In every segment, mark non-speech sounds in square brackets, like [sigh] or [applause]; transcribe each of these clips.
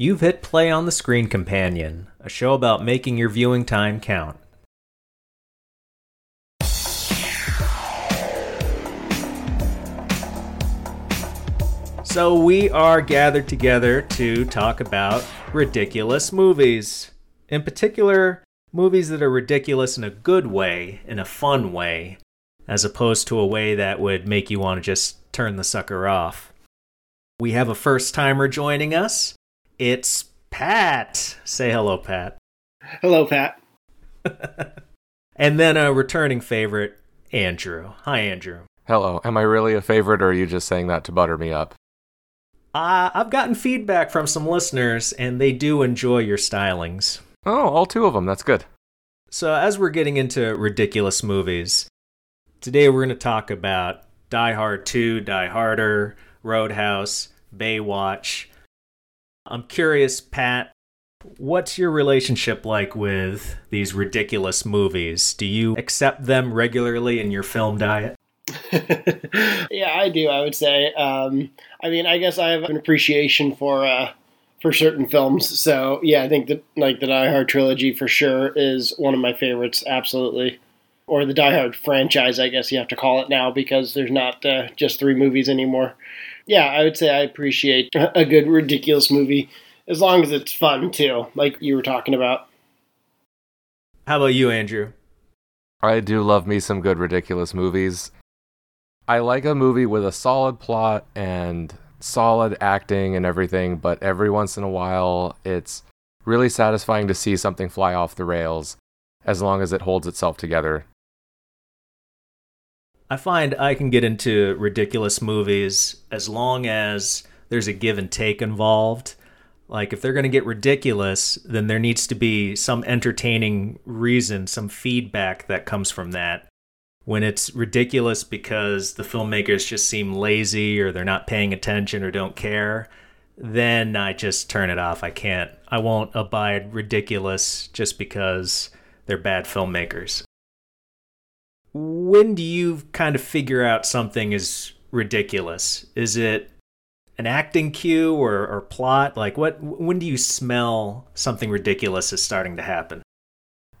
You've hit play on the Screen Companion, a show about making your viewing time count. So, we are gathered together to talk about ridiculous movies. In particular, movies that are ridiculous in a good way, in a fun way, as opposed to a way that would make you want to just turn the sucker off. We have a first timer joining us. It's Pat. Say hello, Pat. Hello, Pat. [laughs] and then a returning favorite, Andrew. Hi, Andrew. Hello. Am I really a favorite, or are you just saying that to butter me up? Uh, I've gotten feedback from some listeners, and they do enjoy your stylings. Oh, all two of them. That's good. So, as we're getting into ridiculous movies, today we're going to talk about Die Hard 2, Die Harder, Road House, Baywatch, I'm curious, Pat, what's your relationship like with these ridiculous movies? Do you accept them regularly in your film diet? [laughs] yeah, I do. I would say. Um, I mean, I guess I have an appreciation for uh, for certain films. So yeah, I think that like the Die Hard trilogy for sure is one of my favorites. Absolutely, or the Die Hard franchise, I guess you have to call it now because there's not uh, just three movies anymore yeah, I would say I appreciate a good ridiculous movie as long as it's fun too, like you were talking about. How about you, Andrew? I do love me some good ridiculous movies. I like a movie with a solid plot and solid acting and everything, but every once in a while it's really satisfying to see something fly off the rails as long as it holds itself together. I find I can get into ridiculous movies as long as there's a give and take involved. Like, if they're going to get ridiculous, then there needs to be some entertaining reason, some feedback that comes from that. When it's ridiculous because the filmmakers just seem lazy or they're not paying attention or don't care, then I just turn it off. I can't, I won't abide ridiculous just because they're bad filmmakers when do you kind of figure out something is ridiculous? Is it an acting cue or, or plot? Like what when do you smell something ridiculous is starting to happen?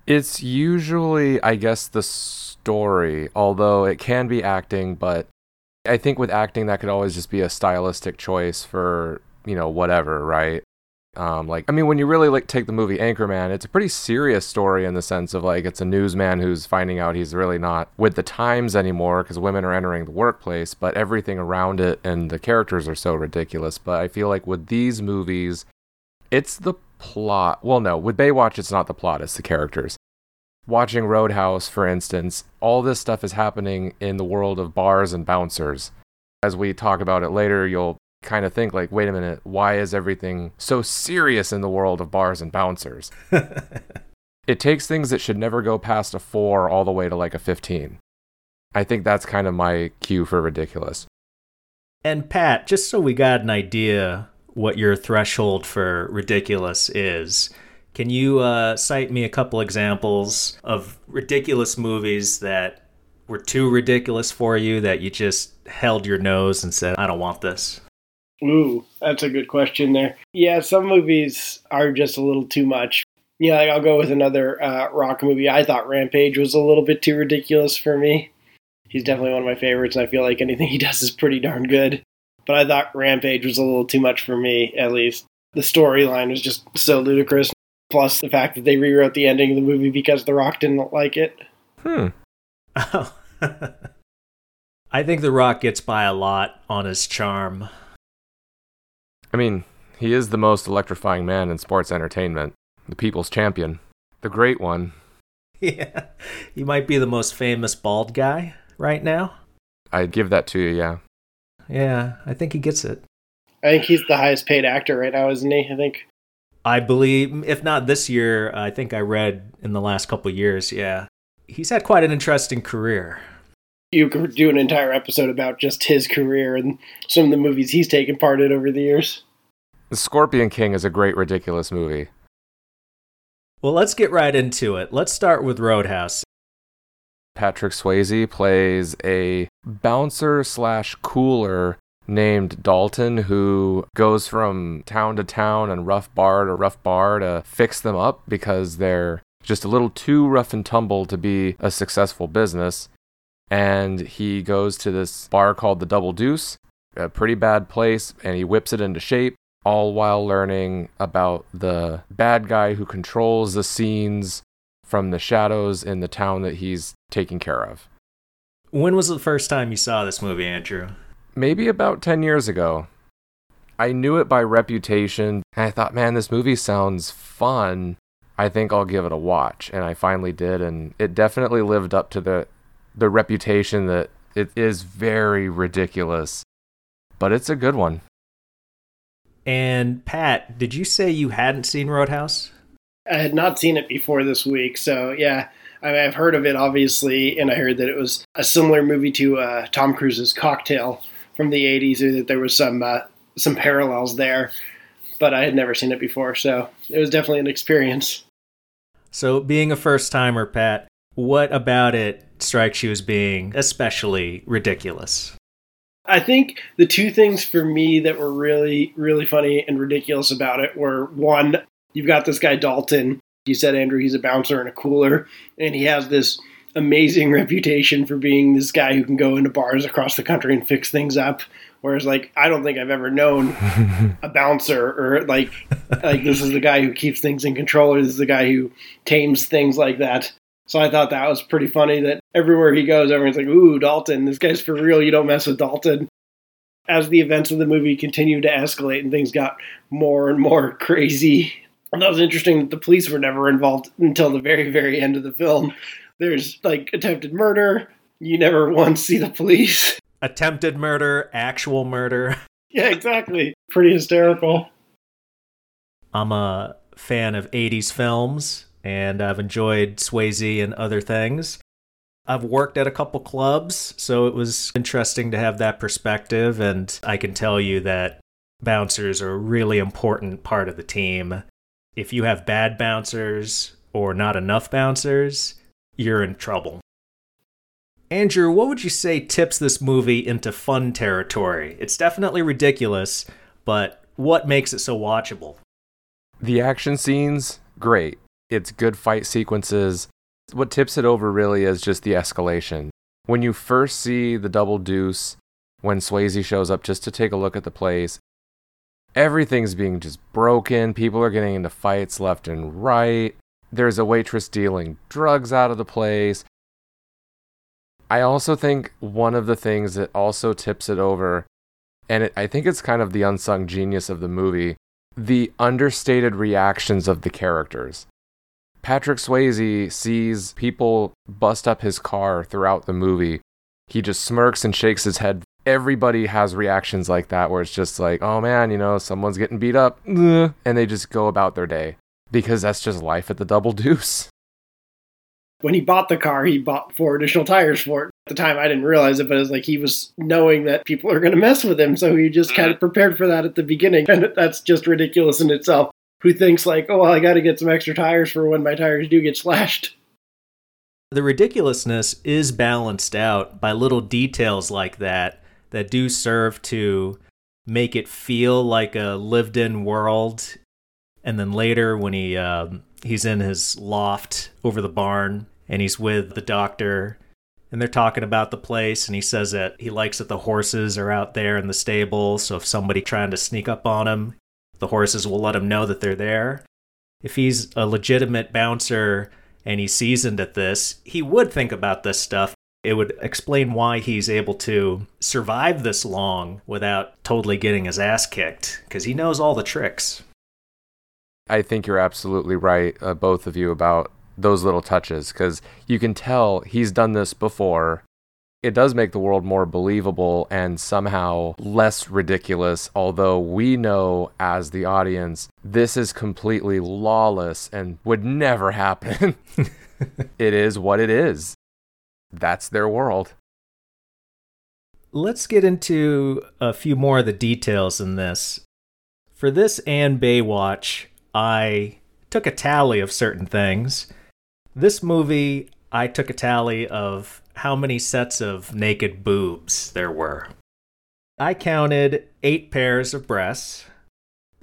It's usually I guess the story, although it can be acting, but I think with acting that could always just be a stylistic choice for, you know, whatever, right? Um, like, I mean, when you really like take the movie Anchorman, it's a pretty serious story in the sense of like it's a newsman who's finding out he's really not with the times anymore because women are entering the workplace, but everything around it and the characters are so ridiculous. But I feel like with these movies, it's the plot. Well, no, with Baywatch, it's not the plot, it's the characters. Watching Road House, for instance, all this stuff is happening in the world of bars and bouncers. As we talk about it later, you'll kind of think like, wait a minute, why is everything so serious in the world of bars and bouncers? [laughs] it takes things that should never go past a four all the way to like a 15. I think that's kind of my cue for ridiculous. And Pat, just so we got an idea what your threshold for ridiculous is, can you uh, cite me a couple examples of ridiculous movies that were too ridiculous for you that you just held your nose and said, I don't want this? Ooh, that's a good question there. Yeah, some movies are just a little too much. Yeah, like I'll go with another uh, rock movie. I thought Rampage was a little bit too ridiculous for me. He's definitely one of my favorites, and I feel like anything [laughs] he does is pretty darn good. But I thought Rampage was a little too much for me, at least. The storyline was just so ludicrous. Plus, the fact that they rewrote the ending of the movie because The Rock didn't like it. Hmm. Oh. [laughs] I think The Rock gets by a lot on his charm. I mean, he is the most electrifying man in sports entertainment, the people's champion, the great one. [laughs] Yeah, he might be the most famous bald guy right now. I'd give that to you, yeah. Yeah, I think he gets it. I think he's the highest paid actor right now, isn't he? I think. I believe, if not this year, I think I read in the last couple years. Yeah, he's had quite an interesting career. You could do an entire episode about just his career and some of the movies he's taken part in over the years. The Scorpion King is a great, ridiculous movie. Well, let's get right into it. Let's start with Road House. Patrick Swayze plays a bouncer slash cooler named Dalton who goes from town to town and rough bar to rough bar to fix them up because they're just a little too rough and tumble to be a successful business. And he goes to this bar called the Double Deuce, a pretty bad place, and he whips it into shape, all while learning about the bad guy who controls the scenes from the shadows in the town that he's taking care of. When was the first time you saw this movie, Andrew? Maybe about 10 years ago. I knew it by reputation, and I thought, man, this movie sounds fun. I think I'll give it a watch. And I finally did, and it definitely lived up to the, the reputation that it is very ridiculous, but it's a good one. And Pat, did you say you hadn't seen Road House? I had not seen it before this week, so yeah, I mean, I've heard of it obviously, and I heard that it was a similar movie to uh, Tom Cruise's Cocktail from the '80s, or that there was some uh, some parallels there. But I had never seen it before, so it was definitely an experience. So, being a first timer, Pat, what about it strikes you as being especially ridiculous? I think the two things for me that were really, really funny and ridiculous about it were one, you've got this guy Dalton. You said, Andrew, he's a bouncer and a cooler, and he has this amazing [laughs] reputation for being this guy who can go into bars across the country and fix things up. Whereas, like, I don't think I've ever known [laughs] a bouncer or like, like this is the guy who keeps things in control, or this is the guy who tames things like that. So I thought that was pretty funny that everywhere he goes, everyone's like, "Ooh, Dalton, this guy's for real. You don't mess with Dalton." As the events of the movie continued to escalate and things got more and more [laughs] crazy, and that was interesting that the police were never involved until the very, very end of the film. There's like attempted murder. You never once see the police. [laughs] Attempted murder, actual murder. [laughs] Yeah, exactly. Pretty hysterical. I'm a fan of 80s films and I've enjoyed Swayze and other things. I've worked at a couple clubs, so it was interesting to have that perspective. And I can tell you that bouncers are a really important part of the team. If you have bad bouncers or not enough bouncers, you're in trouble. Andrew, what would you say tips this movie into fun territory? It's definitely ridiculous, but what makes it so watchable? The action scenes, great. It's good fight sequences. What tips it over really is just the escalation. When you first see the double deuce, when Swayze shows up just to take a look at the place, everything's being just broken. People are getting into fights left and right. There's a waitress dealing drugs out of the place. I also think one of the things that also tips it over, and it, I think it's kind of the unsung genius of the movie, the understated reactions of the characters. Patrick Swayze sees people bust up his car throughout the movie. He just smirks and shakes his head. Everybody has reactions like that where it's just like, oh man, you know, someone's getting beat up, and they just go about their day because that's just life at the Double Deuce. When he bought the car, he bought four additional tires for it. At the time, I didn't realize it, but it's like he was knowing that people are going to mess with him, so he just kind of mm-hmm. prepared for that at the beginning, [laughs] and that's just ridiculous in itself. Who thinks like, oh, well, I got to get some extra tires for when my tires do get slashed? The ridiculousness is balanced out by little details like that that do serve to make it feel like a lived in world and then later, when he um, he's in his loft over the barn and he's with the doctor, and they're talking about the place, and he says that he likes that the horses are out there in the stable. So if somebody trying to sneak up on him, the horses will let him know that they're there. If he's a legitimate bouncer and he's seasoned at this, he would think about this stuff. It would explain why he's able to survive this long without totally getting his ass kicked, because he knows all the tricks. I think you're absolutely right, uh, both of you, about those little touches because you can tell he's done this before. It does make the world more believable and somehow less ridiculous, although we know as the audience this is completely lawless and would never happen. [laughs] it is what it is. That's their world. Let's get into a few more of the details in this. For this and Baywatch, I took a tally of certain things. This movie, I took a tally of how many sets of naked boobs there were. I counted eight pairs of breasts,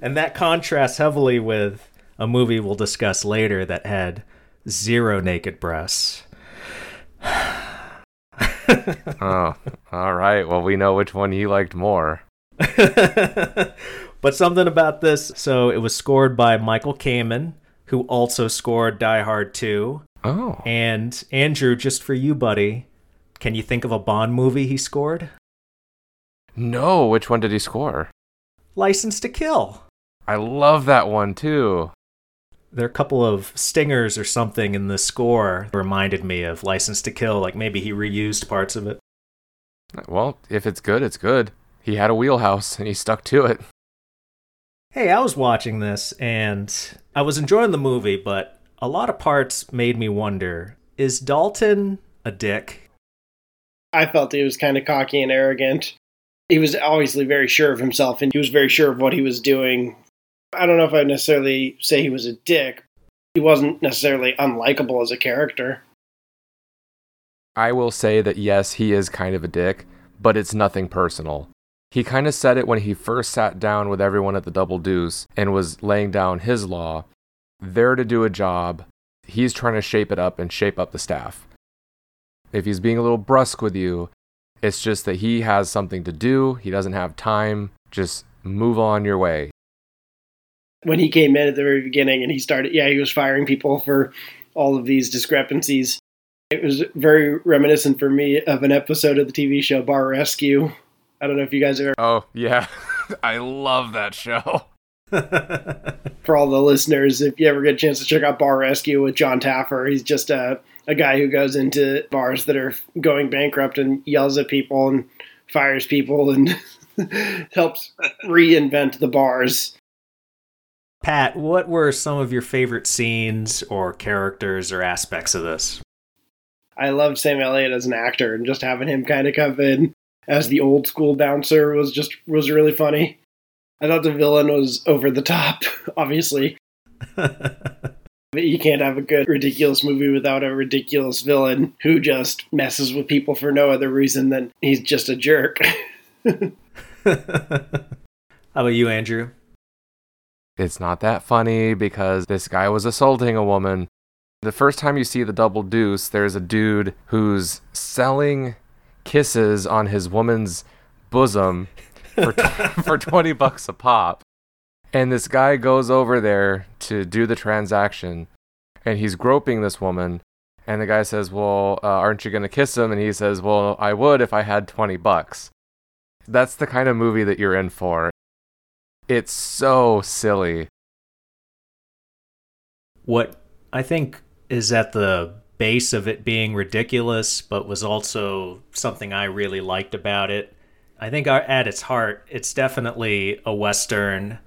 and that contrasts heavily with a movie we'll discuss later that had zero naked breasts. [laughs] oh, all right. Well, we know which one you liked more. [laughs] but something about this. So it was scored by Michael Kamen, who also scored Die Hard 2. Oh. And Andrew, just for you, buddy, can you think of a Bond movie he scored? No, which one did he score? License to Kill. I love that one too. There are a couple of stingers or something in the score that reminded me of License to Kill, like maybe he reused parts of it. Well, if it's good, it's good. He had a wheelhouse and he stuck to it. Hey, I was watching this and I was enjoying the movie, but a lot of parts made me wonder is Dalton a dick? I felt he was kind of cocky and arrogant he was obviously very sure of himself and he was very sure of what he was doing. I don't know if I would necessarily say he was a dick. He wasn't necessarily unlikable as a character. I will say that yes, he is kind of a dick, but it's nothing personal. He kind of said it when he first sat down with everyone at the Double Deuce and was laying down his law. There to do a job, he's trying to shape it up and shape up the staff. If he's being a little brusque with you, it's just that he has something to do, he doesn't have time. Just move on your way. When he came in at the very beginning and he started, yeah, he was firing people for all of these discrepancies. It was very reminiscent for me of an episode of the TV show Bar Rescue. I don't know if you guys have ever. Oh, yeah. [laughs] I love that show. [laughs] for all the listeners, if you ever get a chance to check out Bar Rescue with Jon Taffer, he's just a a guy who goes into bars that are going bankrupt and yells at people and fires people and [laughs] helps reinvent the bars. Pat, what were some of your favorite scenes or characters or aspects of this? I loved Sam Elliott as an actor and just having him kind of come in as the old school bouncer was just was really funny. I thought the villain was over the top, [laughs] obviously. You can't have a good, ridiculous movie without a ridiculous villain who just messes with people for no other reason than he's just a jerk. [laughs] How about you, Andrew? It's not that funny because this guy was assaulting a woman. The first time you see the double deuce, there's a dude who's selling kisses on his woman's bosom [laughs] for, t- [laughs] for 20 bucks a pop. And this guy goes over there to do the transaction and he's groping this woman. And the guy says, Well, uh, aren't you going to kiss him? And he says, Well, I would if I had 20 bucks. That's the kind of movie that you're in for. It's so silly. What I think is at the base of it being ridiculous, but was also something I really liked about it. I think at its heart, it's definitely a Western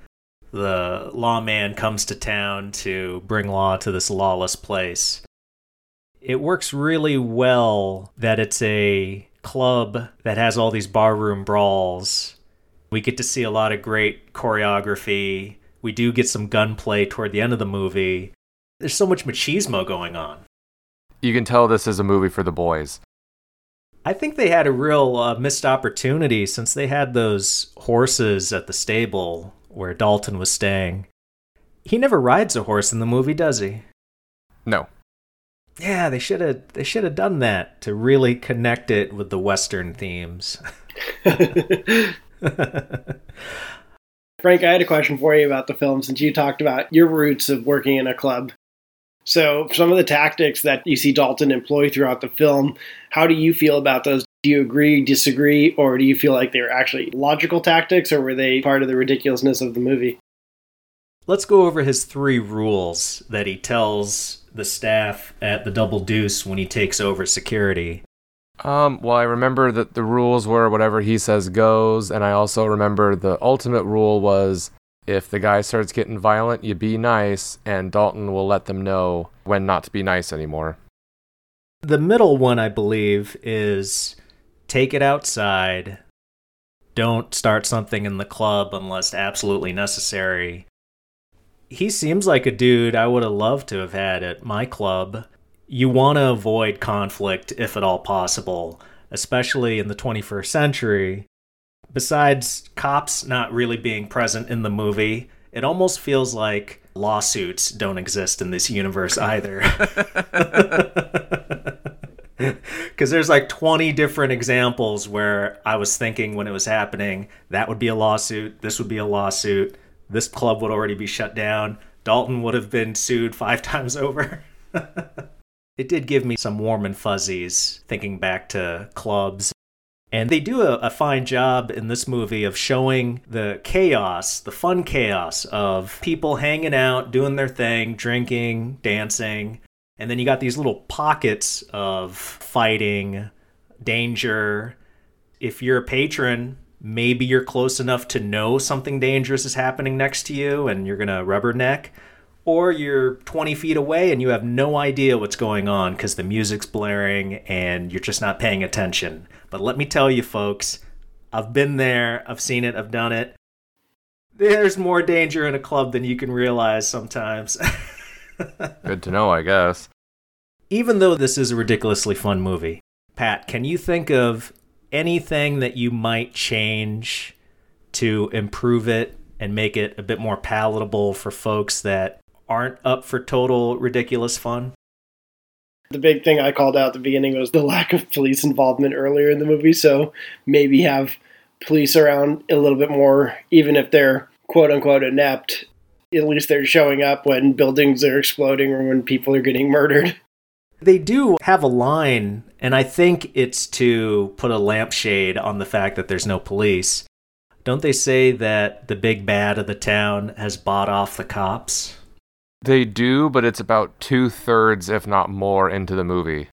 the lawman comes to town to bring law to this lawless place. It works really well that it's a club that has all these barroom brawls. We get to see a lot of great choreography. We do get some gunplay toward the end of the movie. There's so much machismo going on. You can tell this is a movie for the boys. I think they had a real uh, missed opportunity since they had those horses at the stable where Dalton was staying. He never rides a horse in the movie, does he? No. Yeah, they should have they should have done that to really connect it with the western themes. [laughs] Frank, I had a question for you about the film since you talked about your roots of working in a club. So, some of the tactics that you see Dalton employ throughout the film, how do you feel about those? Do you agree, disagree, or do you feel like they're actually logical tactics, or were they part of the ridiculousness of the movie? Let's go over his three rules that he tells the staff at the Double Deuce when he takes over security. Um, well, I remember that the rules were whatever he says goes, and I also remember the ultimate rule was if the guy starts getting violent, you be nice, and Dalton will let them know when not to be nice anymore. The middle one, I believe, is take it outside. Don't start something in the club unless absolutely necessary. He seems like a dude I would have loved to have had at my club. You want to avoid conflict if at all possible, especially in the 21st century. Besides cops not really being present in the movie, it almost feels like lawsuits don't exist in this universe either. [laughs] Because there's like 20 different examples where I was thinking when it was happening, that would be a lawsuit, this would be a lawsuit, this club would already be shut down, Dalton would have been sued five [laughs] times over. [laughs] it did give me some warm and fuzzies thinking back to clubs and they do a, a, fine job in this movie of showing the chaos, the fun chaos of people hanging out, doing their thing, drinking, dancing. And then you got these little pockets of fighting, danger. If you're a patron, maybe you're close enough to know something dangerous is happening next to you and you're going to rubberneck or you're 20 feet away and you have no idea what's going on because the music's blaring and you're just not paying attention. But let me tell you, folks, I've been there, I've seen it, I've done it. There's more danger in a club than you can realize sometimes. [laughs] Good to know, I guess. Even though this is a ridiculously fun movie, Pat, can you think of anything that you might change to improve it and make it a bit more palatable for folks that aren't up for total ridiculous fun? The big thing I called out at the beginning was the [laughs] lack of police involvement earlier in the movie. So maybe have police around a little bit more, even if they're quote unquote inept. At least they're showing up when buildings are exploding or when people are getting murdered. They do have a line, and I think it's to put a lampshade on the fact that there's no police. Don't they say that the big bad of the town has bought off the cops? They do, but it's about two thirds, if not more, into the movie.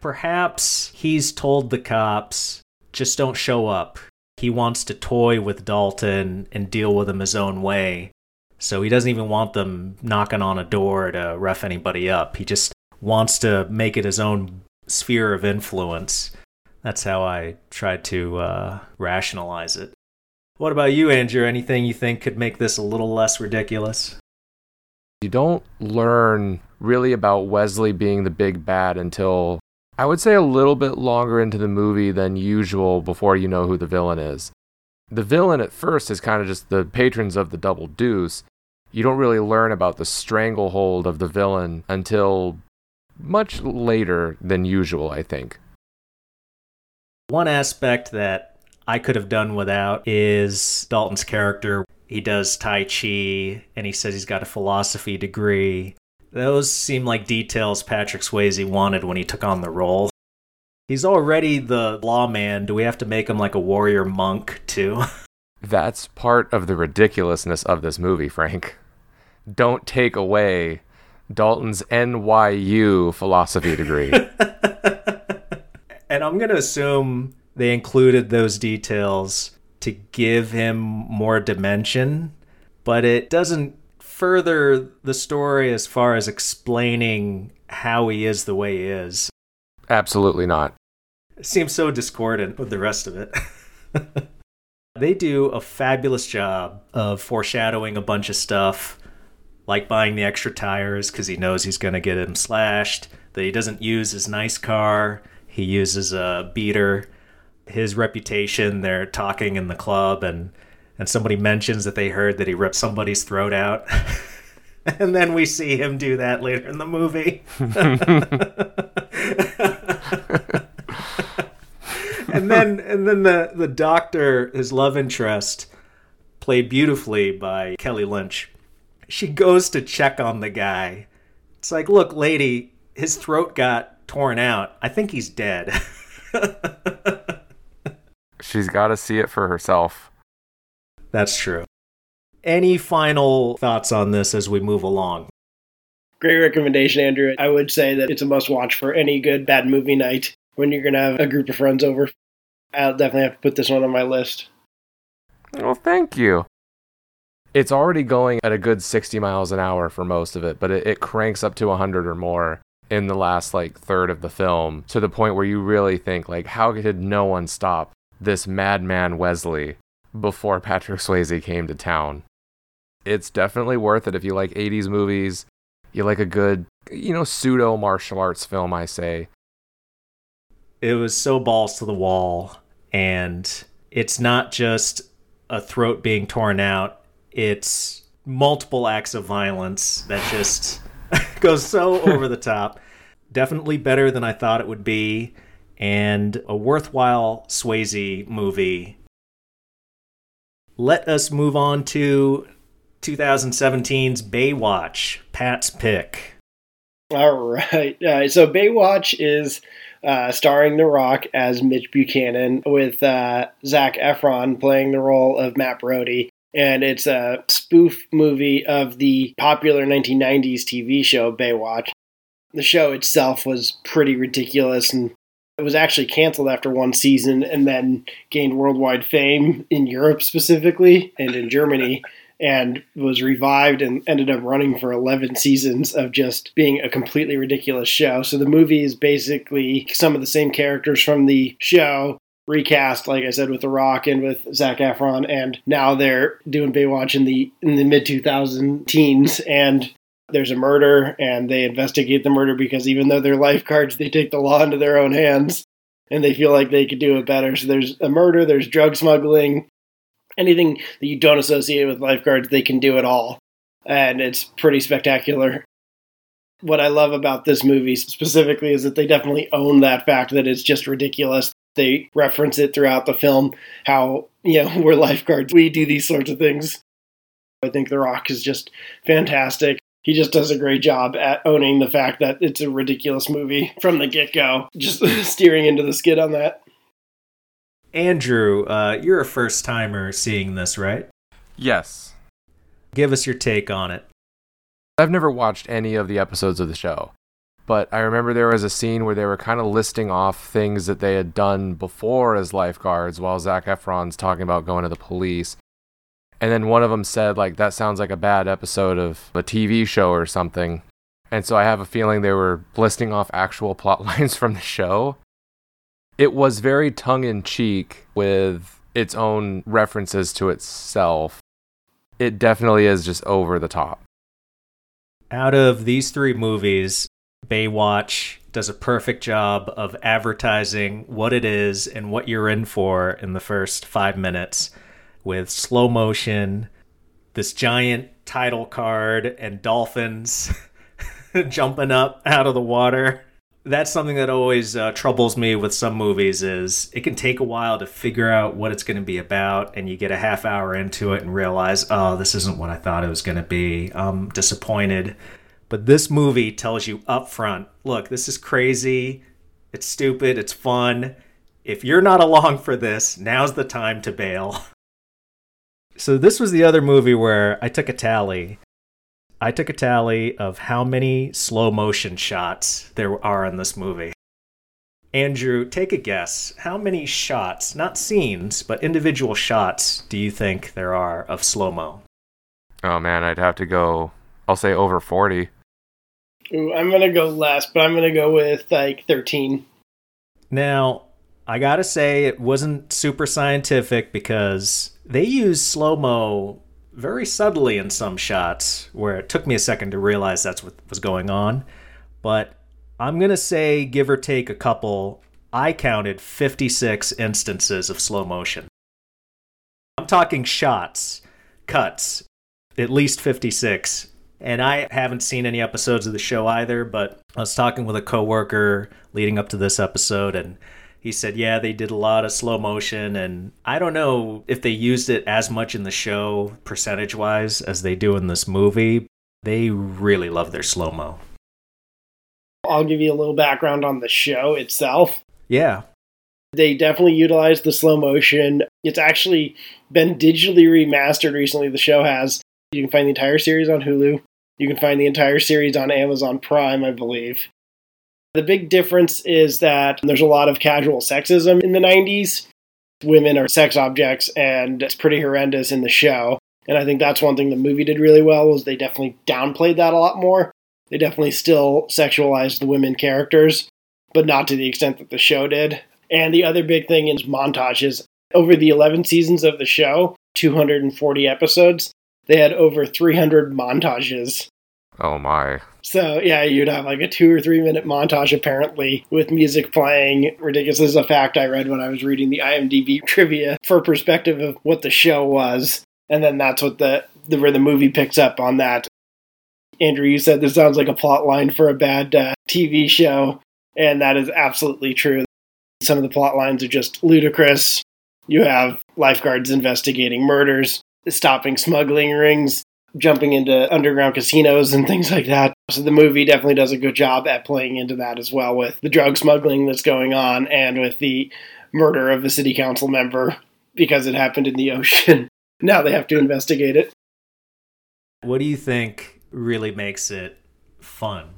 Perhaps he's told the cops, just don't show up. He wants to toy with Dalton and deal with him his own way. So he doesn't even want them knocking on a door to rough anybody up. He just wants to make it his own sphere of influence. That's how I tried to uh, rationalize it. What about you, Andrew? Anything you think could make this a little less ridiculous? You don't learn really about Wesley being the big bad until I would say a little bit longer into the movie than usual before you know who the villain is. The villain at first is kind of just the patrons of the double deuce. You don't really learn about the stranglehold of the villain until much later than usual, I think. One aspect that I could have done without is Dalton's character he does Tai Chi and he says he's got a philosophy degree. Those seem like details Patrick Swayze wanted when he took on the role. He's already the lawman. Do we have to make him like a warrior monk too? [laughs] That's part of the ridiculousness of this movie, Frank. Don't take away Dalton's NYU philosophy degree. [laughs] and I'm going to assume they included those details to give him more dimension, but it doesn't further the story as far as explaining how he is the way he is. Absolutely not. It seems so discordant with the rest of it. [laughs] they do a fabulous job of foreshadowing a bunch of stuff, like buying the extra tires because he knows he's going to get him slashed, that he doesn't use his nice car, he uses a beater his reputation. They're talking in the club, and and somebody mentions that they heard that he ripped somebody's throat out. [laughs] and then we see him do that later in the movie. [laughs] and then and then the the doctor, his love interest, played beautifully by Kelly Lynch. She goes to check on the guy. It's like, look, lady, his throat got torn out. I think he's dead. [laughs] She's got to see it for herself. That's true. Any final thoughts on this as we move along? Great recommendation, Andrew. I would say that it's a must watch for any good bad movie night when you're going to have a group of friends over. I'll definitely have to put this one on my list. Well, thank you. It's already going at a good 60 miles an hour for most of it, but it, it cranks up to 100 or more in the last like third of the film to the point where you really think like how did no one stop this madman Wesley before [laughs] Patrick Swayze came to town. It's definitely worth it if you like 80s movies, you like a good, you know, pseudo martial arts film, I say. It was so balls to the wall and it's not just a throat being torn out, it's multiple acts of violence that just [laughs] goes so over the top. [laughs] Definitely better than I thought it would be, and a worthwhile Swayze movie. Let us move on to 2017's Baywatch, Pat's pick. All right. Uh, so Baywatch is uh, starring The Rock as Mitch Buchanan, with uh, Zac Efron playing the role of Matt Brody. And it's a spoof movie of the popular 1990s TV show Baywatch. The show itself was pretty ridiculous and it was actually canceled after one season and then gained worldwide fame in Europe specifically and in Germany [laughs] and was revived and ended up running for 11 seasons of just being a completely ridiculous show. So the movie is basically some of the same characters from the show recast, like I said, with The Rock and with Zac Efron, and now they're doing Baywatch in the in the mid 2000 teens, and there's a murder, and they investigate the murder because even though they're lifeguards, they take the law into their own hands, and they feel like they could do it better. So there's a murder, there's drug smuggling, anything that you don't associate with lifeguards, they can do it all. And it's pretty spectacular. What I love about this movie specifically is that they definitely own that fact that it's just ridiculous. They reference it throughout the film how, you know, [laughs] we're lifeguards. We do these sorts of things. I think The Rock is just fantastic. He just does a great job at owning the fact that it's a ridiculous movie from the get go, just [laughs] steering into the skid on that. Andrew, uh, you're a first timer seeing this, right? Yes. Give us your take on it. I've never watched any of the episodes of the show, but I remember there was a scene where they were kind of listing off things that they had done before as lifeguards while Zac Efron's talking about going to the police. And then one of them said, like, that sounds like a bad episode of a TV show or something. And so I have a feeling they were listing off actual plot [laughs] lines from the show it was very tongue in cheek with its own references to itself. It definitely is just over the top. Out of these three movies, Baywatch does a perfect job of advertising what it is and what you're in for in the first five minutes with slow motion, this giant title card, and dolphins [laughs] jumping up out of the water. That's something that always uh, troubles me with some movies is it can take a while to figure out what it's going to be about and you get a half hour into it and realize oh this isn't what i thought it was going to be. I'm disappointed. But this movie tells you up front look this is crazy. It's stupid. It's fun. If you're not along for this now's the time to bail [laughs] so this was the other movie where i took a tally I took a tally of how many slow motion shots there are in this movie. Andrew, take a guess. How many shots, not scenes, but individual shots, do you think there are of slow mo? Oh man, I'd have to go. I'll say over 40. Ooh, I'm going to go less, but I'm going to go with like 13. Now, I got to say, it wasn't super scientific because they use slow mo very subtly in some shots where it took me a second to realize that's what was going on. But I'm going to say, give or take a couple, I counted 56 instances of slow motion. I'm talking shots, cuts, at least 56. And I haven't seen any episodes of the show either, but I was talking with a coworker leading up to this episode, and he said, yeah, they did a lot of slow motion. And I don't know if they used it as much in the show, percentage wise, as they do in this movie. They really love their slow mo. I'll give you a little background on the show itself. Yeah. They definitely utilized the slow motion. It's actually been digitally remastered recently. The show has. You can find the entire series on Hulu. You can find the entire series on Amazon Prime, I believe. The big difference is that there's a lot of casual sexism in the 90s. Women are sex objects, and it's pretty horrendous in the show. And I think that's one thing the movie did really well was they definitely downplayed that a lot more. They definitely still sexualized the women characters, but not to the extent that the show did. And the other big thing is montages. Over the 11 seasons of the show, 240 episodes, they had over 300 montages Oh my. So yeah, you'd have like a two or three minute montage apparently with music playing. Ridiculous this is a fact I read when I was reading the IMDb [laughs] trivia for perspective of what the show was, and then that's what the, the where the movie picks up on that. Andrew, you said this sounds like a plot line for a bad uh, TV show, and that is absolutely true. Some of the plot lines are just ludicrous. You have lifeguards investigating murders, stopping smuggling rings, jumping into underground casinos and [laughs] things like that. So the movie definitely does a good job at playing into that as well with the drug smuggling that's going on and with the murder of the city council member because it happened in the [laughs] ocean. now they have to investigate it. What do you think really makes it fun?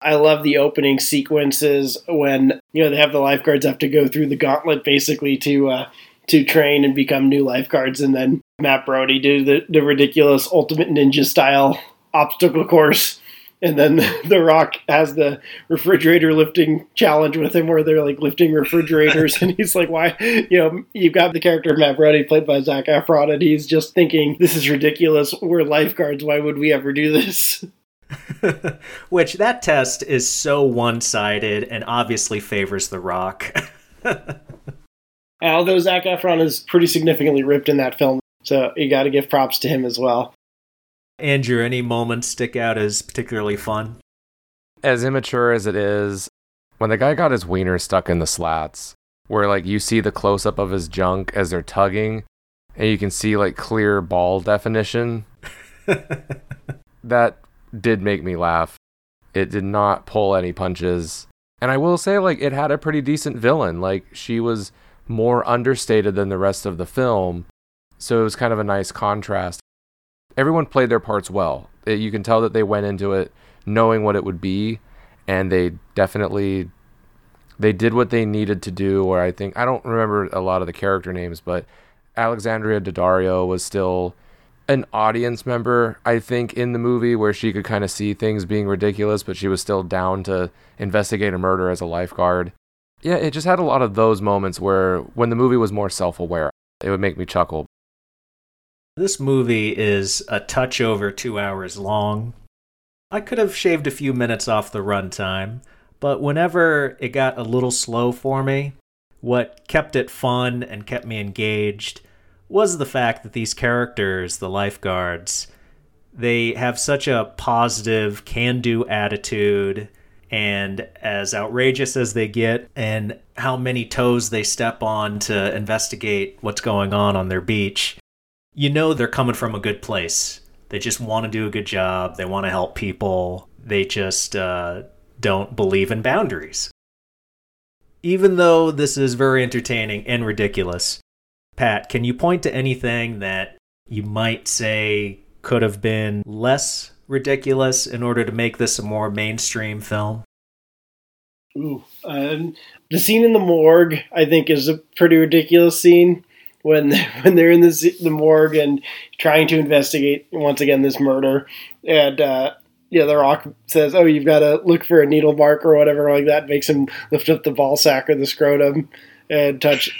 I love the opening sequences when you know they have the lifeguards have to go through the gauntlet basically to uh, to train and become new lifeguards, and then Matt Brody do the, the ridiculous Ultimate Ninja style obstacle course. And then [laughs] The Rock has the refrigerator lifting challenge with him where they're like lifting refrigerators. [laughs] and he's like, why? You know, you've got the character of Matt Brody played by Zac Efron, and he's just thinking, this is ridiculous. We're lifeguards. Why would we ever do this? [laughs] Which that test is so one sided and obviously favors The Rock. Although Zac Efron is pretty significantly ripped in that film, so you got to give props to him as well. Andrew, any moments stick out as particularly fun? As immature as it is, when the guy got his wiener stuck in the slats, where like you see the close up of his junk as they're tugging, and you can see like clear ball definition. [laughs] that did make me laugh. It did not pull any punches. And I will say, like, it had a pretty decent villain. Like, she was more understated than the rest of the film. So it was kind of a nice contrast. Everyone played their parts well. You can tell that they went into it knowing what it would be, and they definitely they did what they needed to do. Or I think I don't remember a lot of the character names, but Alexandria Daddario was still an audience member, I think, in the movie where she could kind of see things being ridiculous, but she was still down to investigate a murder as a lifeguard yeah, it just had a lot of those moments where when the movie was more self aware, it would make me chuckle. This movie is a touch over two hours long. I could have shaved a few minutes off the runtime, but whenever it got a little slow for me, what kept it fun and kept me engaged was the fact that these characters, the lifeguards, they have such a positive, can do attitude and as outrageous as they get and how many toes they step on to investigate what's going on on their beach, you know they're coming from a good place. They just want to do a good job. They want to help people. They just uh, don't believe in boundaries. Even though this is very entertaining and ridiculous, Pat, can you point to anything that you might say could have been less ridiculous in order to make this a more mainstream film? Ooh, um, the scene in the morgue, I think, is a pretty ridiculous scene when [laughs] when they're in the the morgue and trying to investigate once again this murder, and uh, yeah, the Rock says, "Oh, you've got to look for a needle mark or whatever like that." Makes him lift up the ball sack or the scrotum and touch.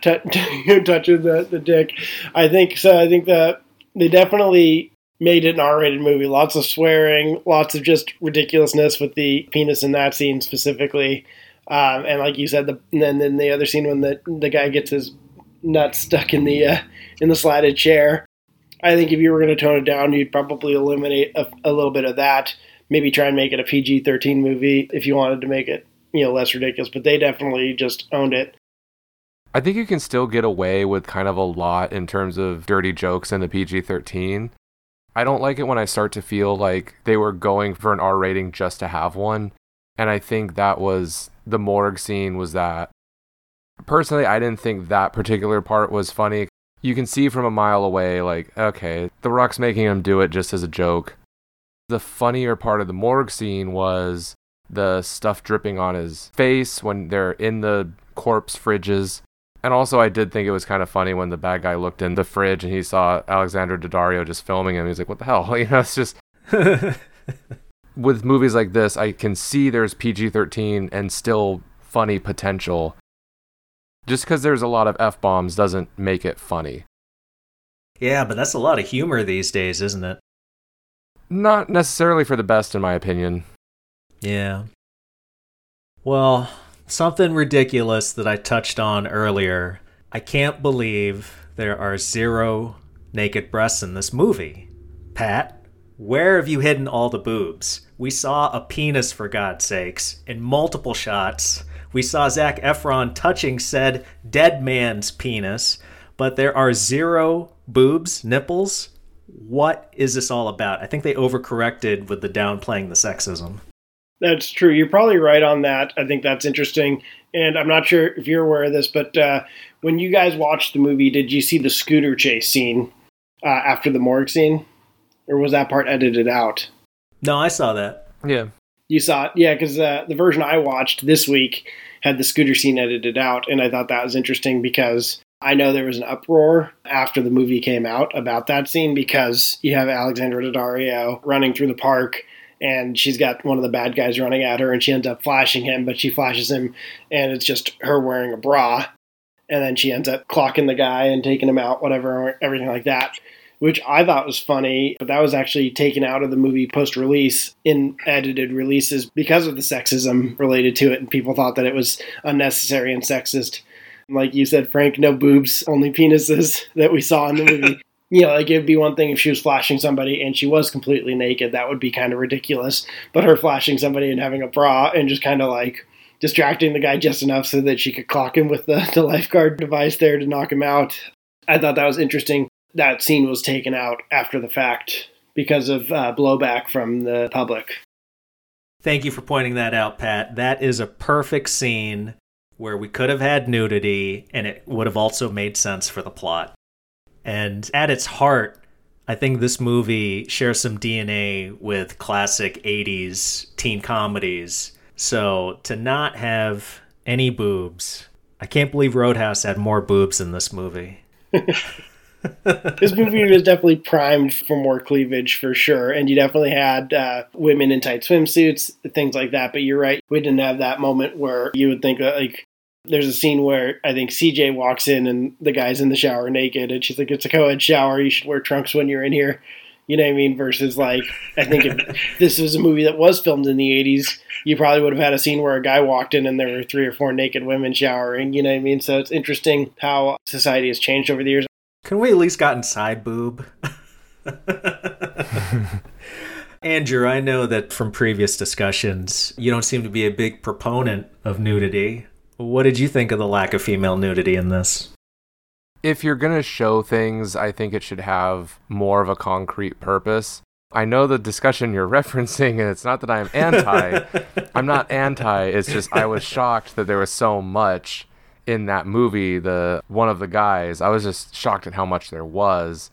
T- t- touching the, the dick, I think so. I think that they definitely made it an R-rated movie. Lots of swearing, lots of just ridiculousness with the penis in that scene specifically. Um, and like you said, the, and then the other scene when the the guy gets his nuts stuck in the uh, in the slatted chair. I think if you were going to tone it down, you'd probably eliminate a, a little bit of that. Maybe try and make it a PG thirteen movie if you wanted to make it you know less ridiculous. But they definitely just owned it. I think you can still get away with kind of a lot in terms of dirty jokes in the PG 13. I don't like it when I start to feel like they were going for an R rating just to have one. And I think that was the morgue scene was that. Personally, I didn't think that particular part was funny. You can see from a mile away, like, okay, The Rock's making him do it just as a joke. The funnier part of the morgue scene was the stuff dripping on his face when they're in the corpse fridges and also, I did think it was kind of funny when the bad guy looked in the fridge and he saw Alexander Daddario just filming him. He's like, "What the hell?" [laughs] You know, it's just [laughs] with movies like this, I can see there's PG-13 and still funny potential. Just because there's a lot of f bombs doesn't make it funny. Yeah, but that's a lot of humor these days, isn't it? Not necessarily for the best, in my opinion. Yeah. Well, something ridiculous that I touched on earlier. I can't believe there are zero naked breasts in this movie. Pat, where have you hidden all the boobs? We saw a penis, for God's sakes, in multiple shots. We saw Zac Efron touching said dead man's penis, but there are zero boobs, nipples. What is this all about? I think they overcorrected with the downplaying the sexism. That's true. You're probably right on that. I think that's interesting. And I'm not sure if you're aware of this, but uh, when you guys watched the movie, did you see the scooter chase scene uh, after the morgue scene? Or was that part edited out? No, I saw that. Yeah. You saw it? Yeah, because uh, the version I watched this week had the scooter scene edited out. And I thought that was interesting because I know there was an uproar after the movie came out about that scene because you have Alexandra Daddario running through the park and she's got one of the bad guys running at her and she ends up flashing him but she flashes him and it's just her wearing a bra and then she ends up clocking the guy and taking him out whatever everything like that which i thought was funny but that was actually taken out of the movie post release in edited releases because of the sexism related to it and people thought that it was unnecessary and sexist like you said frank no boobs only penises [laughs] that we saw in the [laughs] movie you know, like it'd be one thing if she was flashing somebody and she was completely naked. That would be kind of ridiculous. But her flashing somebody and having a bra and just kind of like distracting the guy just enough so that she could clock him with the, [laughs] the lifeguard device there to knock him out. I thought that was interesting. That scene was taken out after the fact because of uh, blowback from the public. Thank you for pointing that out, Pat. That is a perfect scene where we could have had nudity and it would have also made sense for the plot. And at its heart, I think this movie shares some DNA with classic 80s teen comedies. So to not have any boobs, I can't believe Road House had more boobs in this movie. [laughs] [laughs] this movie was definitely primed for more cleavage for sure, and you definitely had uh, women in tight swimsuits, things like that. But you're right, we didn't have that moment where you would think that like there's a scene where I think CJ walks in and the guy's in the shower naked, and she's like, "It's a co-ed shower. You should wear trunks when you're in here." You know what I mean? Versus like, I think if [laughs] this was a movie that was filmed in the '80s, you probably would have had a scene where a guy walked in and there were three or four naked women showering. You know what I mean? So it's interesting how society has changed over the years. Can we at least gotten side boob? Andrew, I know that from previous discussions, you don't seem to be a big proponent of nudity. What did you think of the lack of female nudity in this? If you're going to show things, I think it should have more of a concrete purpose. I know the discussion you're [laughs] referencing, and it's not that I'm anti. [laughs] I'm not anti. It's just I was shocked that there was so much in that movie. The one of the guys, I was just shocked at how much there was.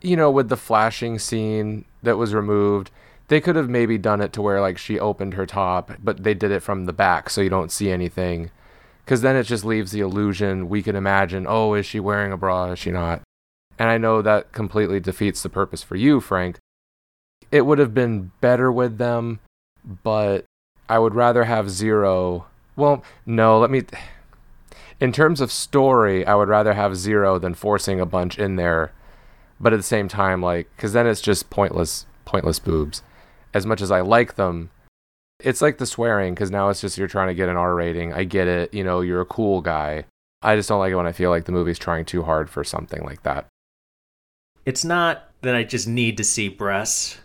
You know, with the flashing scene that was removed, they could have maybe done it to where like she opened her top, but they did it from the back so you don't see anything. Because then it just leaves the illusion we can imagine, oh, is she wearing a bra? Is she not? And I know that completely defeats the purpose for you, Frank. It would have been better with them, but I would rather have zero. Well, no, let me. In terms of story, I would rather have zero than forcing a bunch in there. But at the same time, like, because then it's just pointless, pointless boobs as much as I like them, it's like the swearing because now it's just you're trying to get an R rating. I get it. You know, you're a cool guy. I just don't like it when I feel like the movie's trying too hard for something like that. It's not that I just need to see breasts.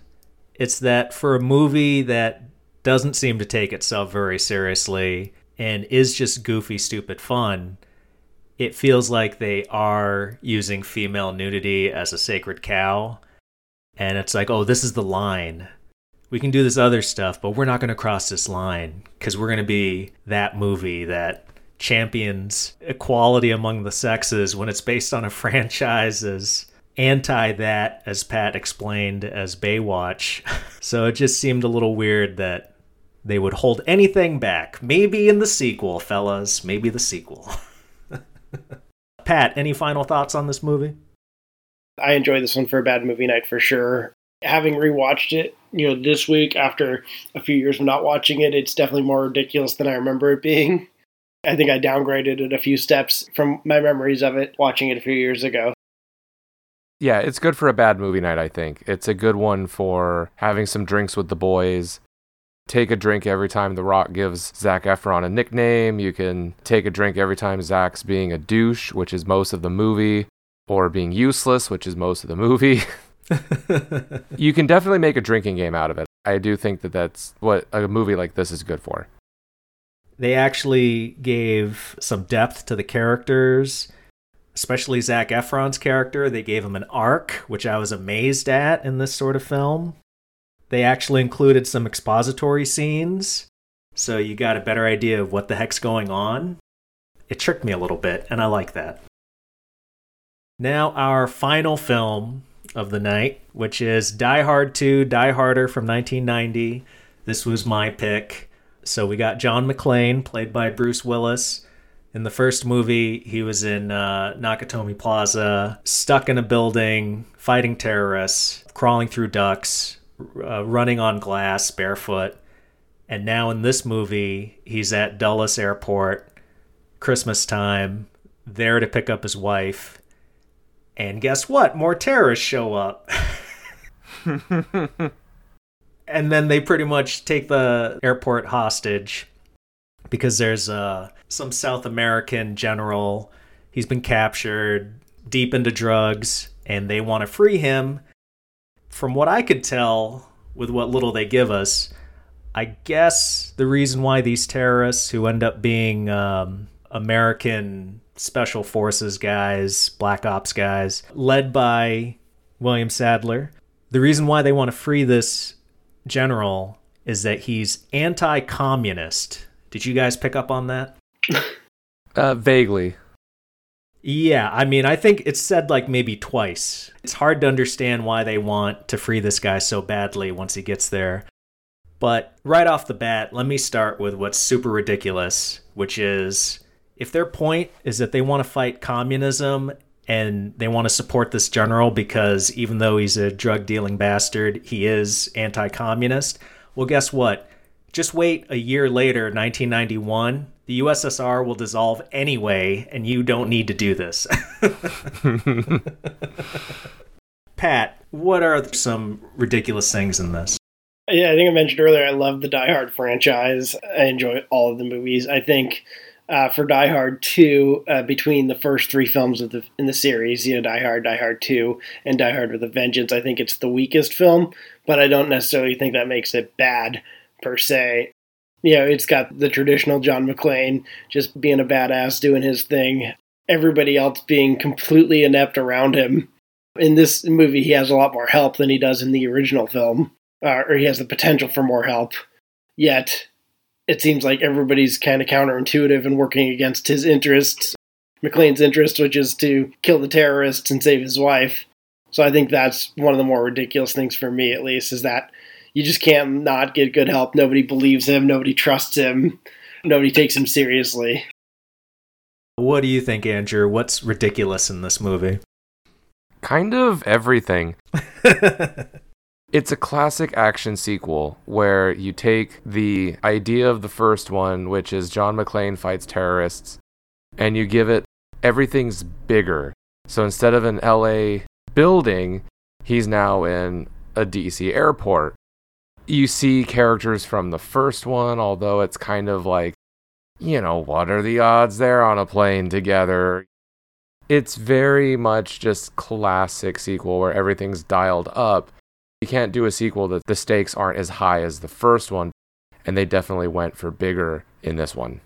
It's that for a movie that doesn't seem to take itself very seriously and is just goofy, stupid fun, it feels like they are using female nudity as a sacred cow. And it's like, oh, this is the line we can do this other stuff, but we're not going to cross this line because we're going to be that movie that champions equality among the sexes when it's based on a [laughs] franchise as anti that, as Pat explained, as Baywatch. [laughs] So it just seemed a little weird that they would hold anything back. Maybe in the sequel, fellas. Maybe the sequel. [laughs] Pat, any final thoughts on this movie? I enjoy this one for a bad movie night for sure having rewatched it, you know, this week after a few years of not watching it, it's definitely more ridiculous than I remember it being. I think I downgraded it a few steps from my memories of it watching it a few years ago. Yeah, it's good for a bad movie night, I think. It's a good one for having some drinks with the boys. Take a drink every time The Rock gives Zac Efron a nickname. You can take a drink every time Zac's being a douche, which is most of the movie, or being useless, which is most of the movie. [laughs] [laughs] you can definitely make a drinking game out of it. I do think that that's what a movie like this is good for. They actually gave some depth to the characters, especially Zac Efron's character. They gave him an arc, which I was amazed at in this sort of film. They actually included some expository scenes, so you got a better idea of what the heck's going on. It tricked me a little bit, and I like that. Now, our final film of the night, which is Die Hard 2, Die Harder from 1990. This was my pick. So we got John McClane, played by Bruce Willis. In the first movie, he was in uh, Nakatomi Plaza, stuck in a building, fighting terrorists, crawling through ducts, uh, running on glass barefoot. And now in this movie, he's at Dulles Airport, Christmas time, there to pick up his wife and guess what? More terrorists show up. [laughs] and then they pretty much take the airport hostage because there's uh, some South American general. He's been captured deep into drugs, and they want to free him. From what I could tell, with what little they give us, I guess the reason why these terrorists, who end up being um, American special forces guys, black ops guys, led by William Sadler. The reason why they want to free this general is that he's anti communist. Did you guys pick up on that? Uh, vaguely. Yeah, I mean, I think it's said like maybe twice. It's hard to understand why they want to free this guy so badly once he gets there. But right off the bat, let me start with what's super ridiculous, which is if their point is that they want to fight communism and they want to support this general because even though he's a drug dealing bastard, he is anti communist, well, guess what? Just wait a year later, 1991, the USSR will dissolve anyway, and you don't need to do this. [laughs] Pat, what are some ridiculous things in this? Yeah, I think I mentioned earlier, I love the Die Hard franchise. I enjoy all of the movies. I think uh, for Die Hard 2 uh, between the first three films of the in the series, you know, Die Hard, Die Hard 2, and Die Hard with a Vengeance. I think it's the weakest film, but I don't necessarily think that makes it bad per se. You know, it's got the traditional John McClane just being a badass, doing his thing. Everybody else being completely inept around him. In this movie, he has a lot more help than he does in the original film, uh, or he has the potential for more help. Yet, it seems like everybody's kind of counterintuitive and working against his interests, McClane's interest, which is to kill the terrorists and save his wife. So I think that's one of the more ridiculous things for me, at least, is that you just can't not get good help. Nobody believes him. Nobody trusts him. Nobody takes him seriously. What do you think, Andrew? What's ridiculous in this movie? Kind of everything. [laughs] It's a classic action sequel where you take the idea of the first one, which is John McClane fights terrorists, and you give it everything's bigger. So instead of an LA building, he's now in a DC airport. You see characters from the first one, although it's kind of like, you know, what are the odds they're on a plane together? It's very much just classic sequel where everything's dialed up you can't do a sequel that the stakes aren't as high as the first one, and they definitely went for bigger in this one.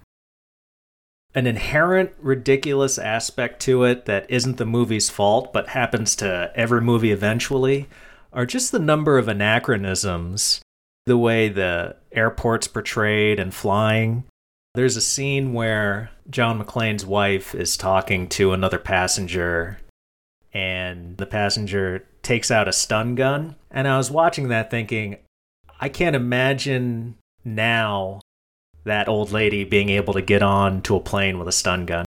An inherent ridiculous aspect to it that isn't the movie's fault but happens to every movie eventually are just the number of anachronisms, the way the airport's portrayed and flying. There's a scene where John McClane's wife is talking to another passenger, and the passenger takes out a stun gun. And I was watching that thinking, I can't imagine now that old lady being able to get on to a plane with a stun gun.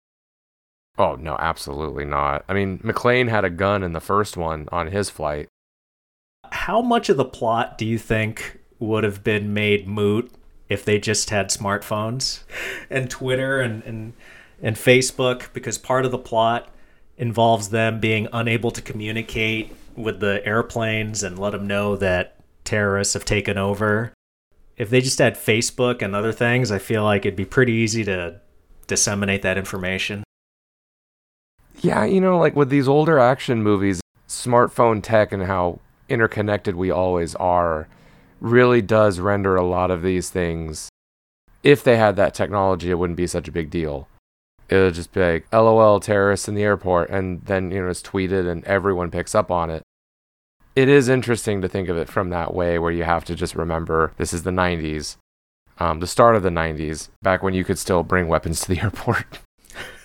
Oh, no, absolutely not. I mean, McClane had a gun in the first one on his flight. How much of the plot do you think would have been made moot if they just had smartphones and Twitter and, and, and Facebook? Because part of the plot involves them being unable to communicate with the airplanes and let them know that terrorists have taken over. If they just had Facebook and other things, I feel like it'd be pretty easy to disseminate that information. Yeah, you know, like with these older action movies, smartphone tech and how interconnected we always are really does render a lot of these things. If they had that technology, it wouldn't be such a big deal. It'll just be like, LOL, terrorists in the airport, and then, you know, it's tweeted and everyone picks up on it. It is interesting to think of it from that way, where you have to just remember this is the 90s, um, the start of the 90s, back when you could still bring weapons to the [laughs] airport.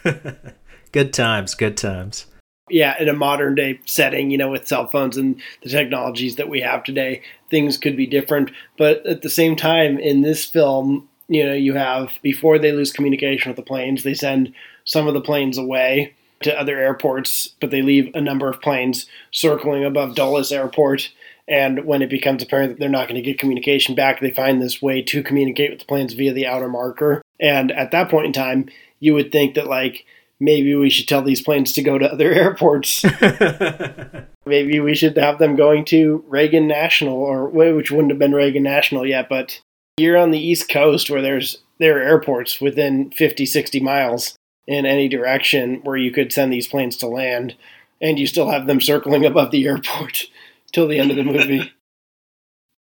[laughs] good times, good times yeah, in a modern day setting, you know, with cell phones and the technologies that we have today, things could be different. But at the same time, in this film, you know, you have before they lose communication with the planes, they send some of the planes away to other airports, but they leave a number of planes circling above Dulles Airport. And when it becomes apparent that they're not going to get communication back, they find this way to communicate with the planes via the outer marker. And at that point in time, you would think that, like, maybe we should tell these planes to go to other [laughs] airports. [laughs] maybe we should have them going to Reagan National, or which wouldn't have been Reagan National yet, but you're on the East Coast where there's there are airports within 50, 60 miles in any direction where you could send these planes to land, and you still have them circling above the airport [laughs] till the end of the movie.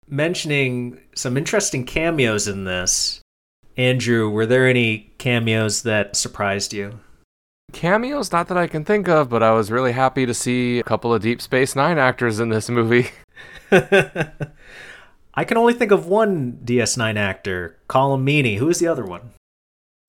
Mentioning some interesting cameos in this, Andrew, were there any cameos that surprised you? Cameos, not that I can think of, but I was really happy to see a couple of Deep Space Nine actors in this movie. [laughs] I can only think of one DS9 actor, Colm Meaney. Who is the other one?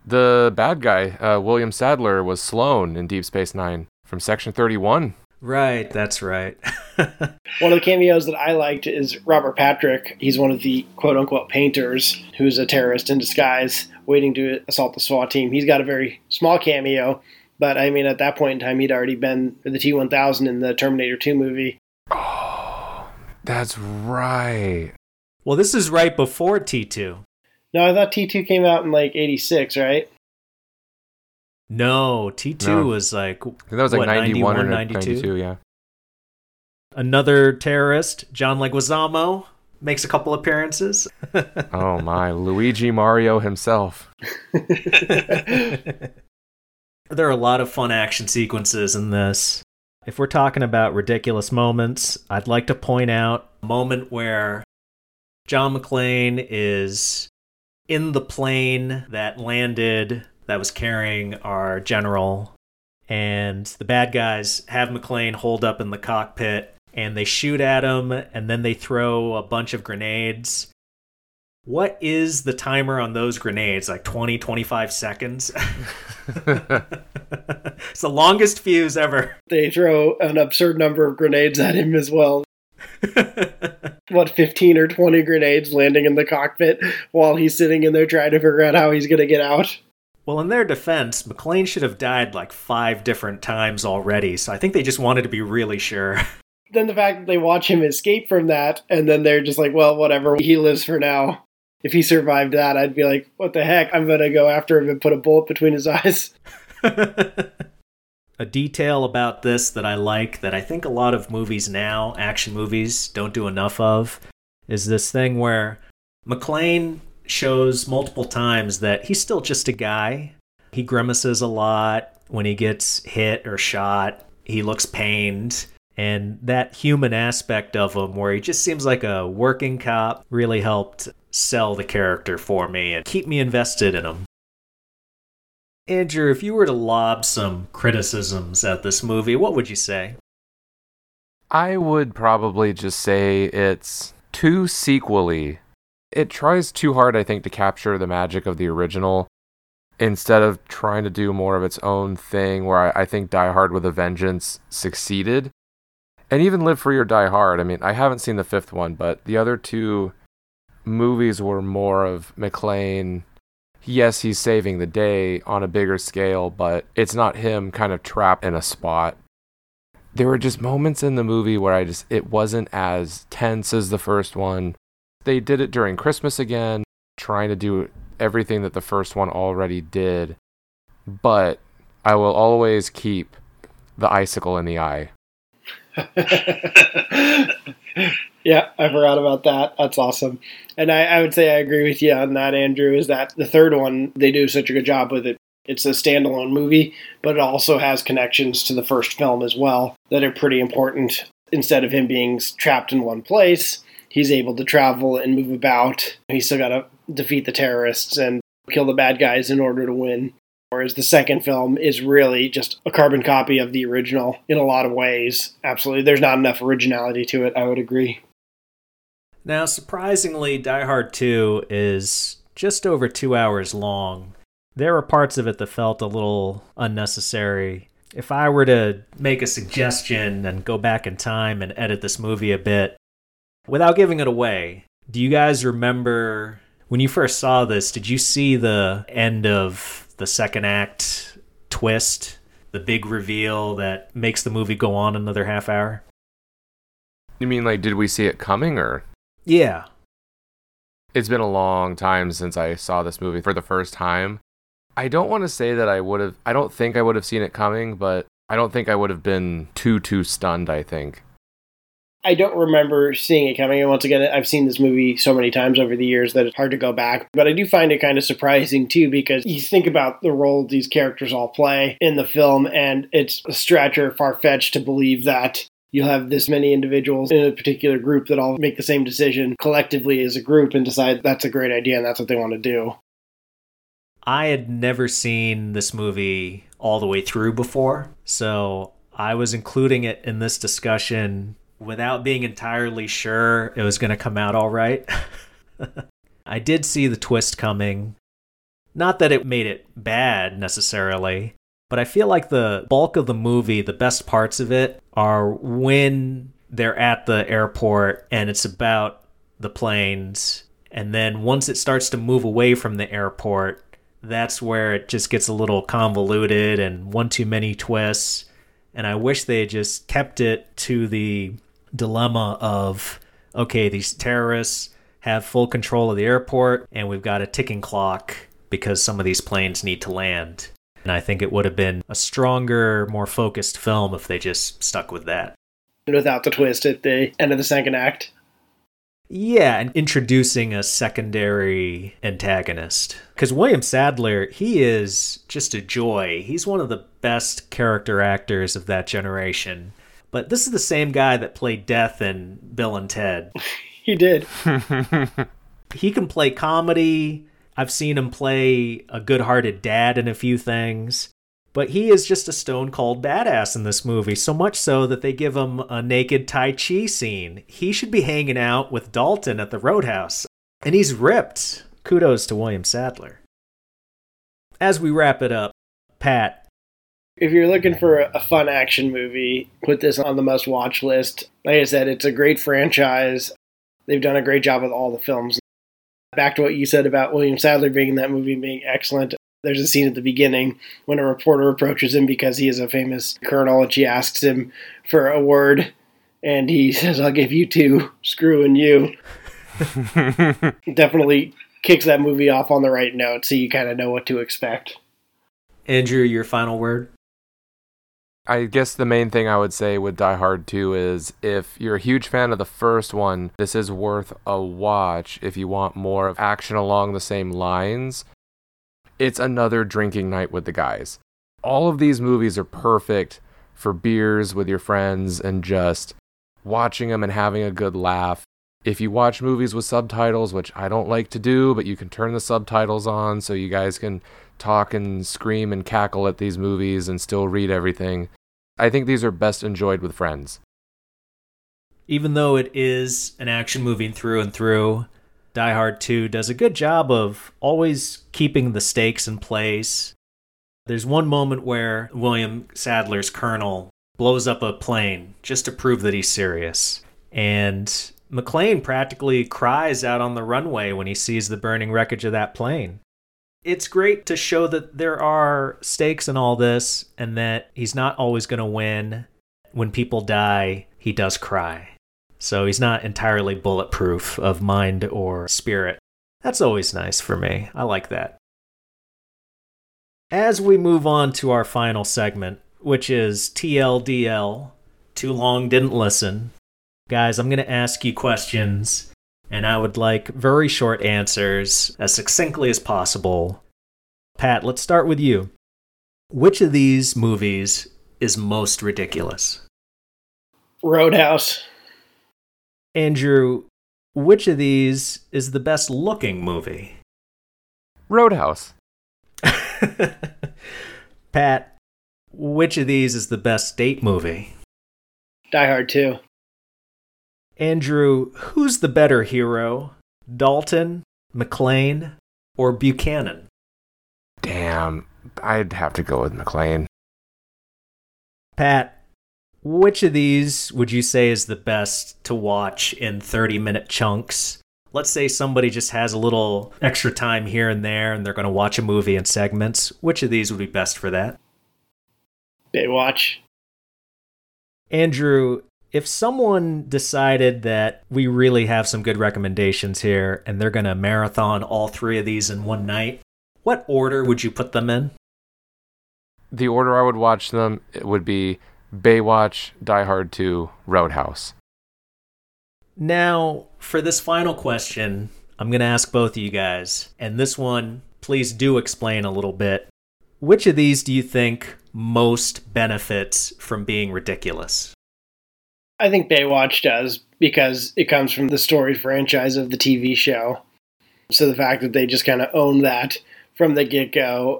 The bad guy, uh, William Sadler, was Sloan in Deep Space Nine from Section 31. Right, that's right. [laughs] one of the cameos that I liked is Robert Patrick. He's one of the quote unquote painters who's a terrorist in disguise waiting to assault the SWAT team. He's got a very small cameo, but I mean, at that point in time, he'd already been the T 1000 in the Terminator 2 movie. Oh, that's right. Well, this is right before T2. No, I thought T2 came out in like 86, right? No, T2 no. was like. that was like what, 91, 91 or 92? 92, yeah. Another terrorist, John Leguizamo, makes a couple appearances. oh my, Luigi Mario himself. [laughs] [laughs] [laughs] There are a lot of fun action sequences in this. If we're talking about ridiculous moments, I'd like to point out a moment where John McClane is in the plane that landed that was carrying our general, and the bad guys have McClane hold up in the cockpit and they shoot at him and then they throw a bunch of grenades what is the timer on those grenades? Like 20, 25 seconds? [laughs] it's the longest fuse ever. They throw an absurd number of grenades at him as well. [laughs] what, 15 or 20 grenades landing in the cockpit while he's sitting in there trying to figure out how he's going to get out? Well, in their defense, McClane should have died like five different times already, so I think they just wanted to be really sure. [laughs] Then the fact that they watch him escape from that, and then they're just like, well, whatever, he lives for now if he survived that, I'd be like, what the heck? I'm going to go after him and put a bullet between his [laughs] eyes. [laughs] a detail about this that I like that I think a lot of movies now, action movies, don't do enough of is this thing where McClane shows multiple times that he's still just a guy. He grimaces a lot when he gets hit or shot. He looks pained. And that human aspect of him, where he just seems like a working cop, really helped sell the character for me and keep me invested in him. Andrew, if you were to lob some criticisms at this movie, what would you say? I would probably just say it's too sequely. It tries too hard, I think, to capture the magic of the original instead of trying to do more of its own thing, where I, I think Die Hard with a Vengeance succeeded. And even Live Free or Die Hard. I mean, I haven't seen the fifth one, but the other two movies were more of McClane. Yes, he's saving the day on a bigger scale, but it's not him kind of trapped in a spot. There were just moments in the movie where I just, it wasn't as tense as the first one. They did it during Christmas again, trying to do everything that the first one already did. But I will always keep the icicle in the eye. [laughs] yeah, I forgot about that. That's awesome. And I, I would say I agree with you on that, Andrew, is that the third one, they do such a good job with it. It's a standalone movie, but it also has connections to the first film as well that are pretty important. Instead of him being trapped in one place, he's able to travel and move about. He's still got to defeat the terrorists and kill the bad guys in order to win. Whereas the second film is really just a carbon copy of the original in a lot of ways. Absolutely. There's not enough originality to it, I would agree. Now, surprisingly, Die Hard 2 is just over two hours long. There were parts of it that felt a little unnecessary. If I were to make a suggestion and go back in time and edit this movie a bit, without giving it away, do you guys remember when you first saw this? Did you see the end of the second act twist, the big reveal that makes the movie go on another half hour? You mean like did we see it coming or? Yeah. It's been a long time since I saw this movie for the first time. I don't want to say that I would have I don't think I would have seen it coming, but I don't think I would have been too too stunned, I think. I don't remember seeing it coming. And once again, I've seen this movie so many times over the years that it's hard to go back. But I do find it kind of surprising too, because you think about the role these characters all play in the film, and it's a stretch or far fetched to believe that you'll have this many individuals in a particular group that all make the same decision collectively as a group and decide that's a great idea and that's what they want to do. I had never seen this movie all the way through before, so I was including it in this discussion without being entirely sure it was going to come out all right. [laughs] I did see the twist coming. Not that it made it bad necessarily, but I feel like the bulk of the movie, the best parts of it, are when they're at the airport and it's about the planes. And then once it starts to move away from the airport, that's where it just gets a little convoluted and one too many twists. And I wish they just kept it to the dilemma of okay, these terrorists have full control of the airport and we've got a ticking clock because some of these planes need to land. And I think it would have been a stronger, more focused film if they just stuck with that. Without the twist at the end of the second act. Yeah, and introducing a secondary antagonist. Because William Sadler, he is just a joy. He's one of the best character actors of that generation. But this is the same guy that played Death in Bill and Ted. [laughs] he did. [laughs] he can play comedy. I've seen him play a good hearted dad in a few things. But he is just a stone cold badass in this movie, so much so that they give him a naked Tai Chi scene. He should be hanging out with Dalton at the Roadhouse. And he's ripped. Kudos to William Sadler. As we wrap it up, Pat, if you're looking for a fun action movie, put this on the must watch list. Like I said, it's a great franchise. They've done a great job with all the films. Back to what you said about William Sadler being in that movie and being excellent. There's a scene at the beginning when a reporter approaches him because he is a famous colonel and she asks him for a word and he [laughs] says, I'll give you two, screwing you. [laughs] Definitely kicks that movie off on the right note so you kind of know what to expect. Andrew, your final word? I guess the main thing I would say with Die Hard 2 is if you're a huge fan of the first one, this is worth a watch if you want more of action along the same lines. It's another drinking night with the guys. All of these movies are perfect for beers with your friends and just watching them and having a good laugh. If you watch movies with subtitles, which I don't like to do, but you can turn the subtitles on so you guys can talk and scream and cackle at these movies and still read everything. I think these are best enjoyed with friends. Even though it is an action movie through and through, Die Hard 2 does a good job of always keeping the stakes in place. There's one moment where William Sadler's colonel blows up a plane just to prove that he's serious. And McClane practically cries out on the runway when he sees the burning wreckage of that plane it's great to show that there are stakes in all this and that he's not always going to win. When people die, he does cry. So he's not entirely bulletproof of mind or spirit. That's always nice for me. I like that. As we move on to our final segment, which is TLDL, Too Long Didn't Listen. Guys, I'm going to ask you questions, and I would like very short answers as succinctly as possible. Pat, let's start with you. Which of these movies is most ridiculous? Road House. Andrew, which of these is the best looking movie? Road House. [laughs] Pat, which of these is the best date movie? Die Hard 2. Andrew, who's the better hero? Dalton, McClane, or Buchanan? Damn, I'd have to go with McClane. Pat, which of these would you say is the best to watch in 30 minute chunks? Let's say somebody just has a little extra time here and there and they're going to watch a movie in segments. Which of these would be best for that? Baywatch. Andrew, if someone decided that we really have some good recommendations here and they're going to marathon all three of these in one night, what order would you put them in? The order I would watch them it would be Baywatch, Die Hard 2, Road House. Now, for this final question, I'm going to ask both of you guys, and this one, please do explain a little bit. Which of these do you think most benefits from being ridiculous? I think Baywatch does because it comes from the story franchise of the TV show. So the fact that they just kind of own that from the get go,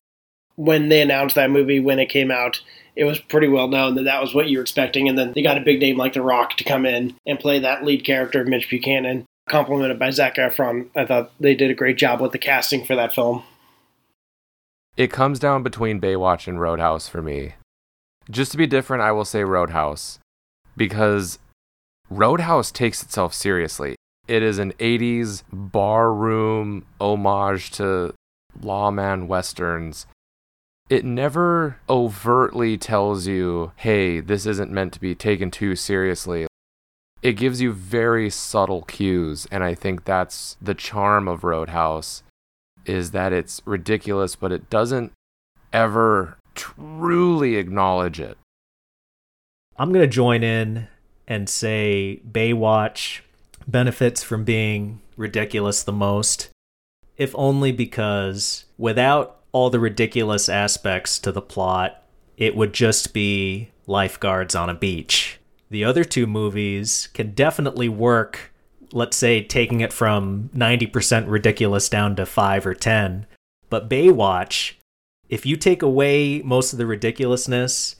when they announced that movie when it came out, it was pretty well known that that was what you were expecting. And then they got a big name like The Rock to come in and play that lead character, of Mitch Buchanan, complemented by Zac Efron. I thought they did a great job with the casting for that film. It comes down between Baywatch and Road House for me. Just to be different, I will say Road House because Road House takes itself seriously. It is an 80s barroom homage to lawman westerns. It never overtly tells you, hey, this isn't meant to be taken too seriously. It gives you very subtle cues, and I think that's the charm of Road House is that it's ridiculous, but it doesn't ever truly acknowledge it. I'm going to join in and say Baywatch benefits from being ridiculous the most, if only because without all the ridiculous aspects to the plot, it would just be lifeguards on a beach. The other two movies can definitely work, let's say taking it from 90% ridiculous down to 5 or 10. But Baywatch, if you take away most of the ridiculousness,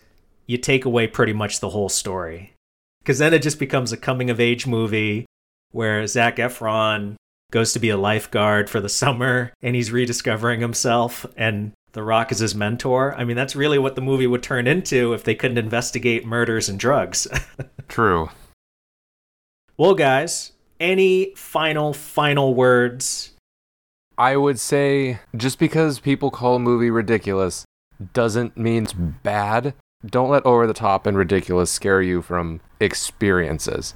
you take away pretty much the whole story. Because then it just becomes a coming of age movie where Zac Efron goes to be a lifeguard for the summer and he's rediscovering himself and The Rock is his mentor. I mean, that's really what the movie would turn into if they couldn't investigate murders and drugs. [laughs] True. Well, guys, any final, final words? I would say just because people call a movie ridiculous doesn't mean it's bad. Don't let over the top and ridiculous scare you from experiences.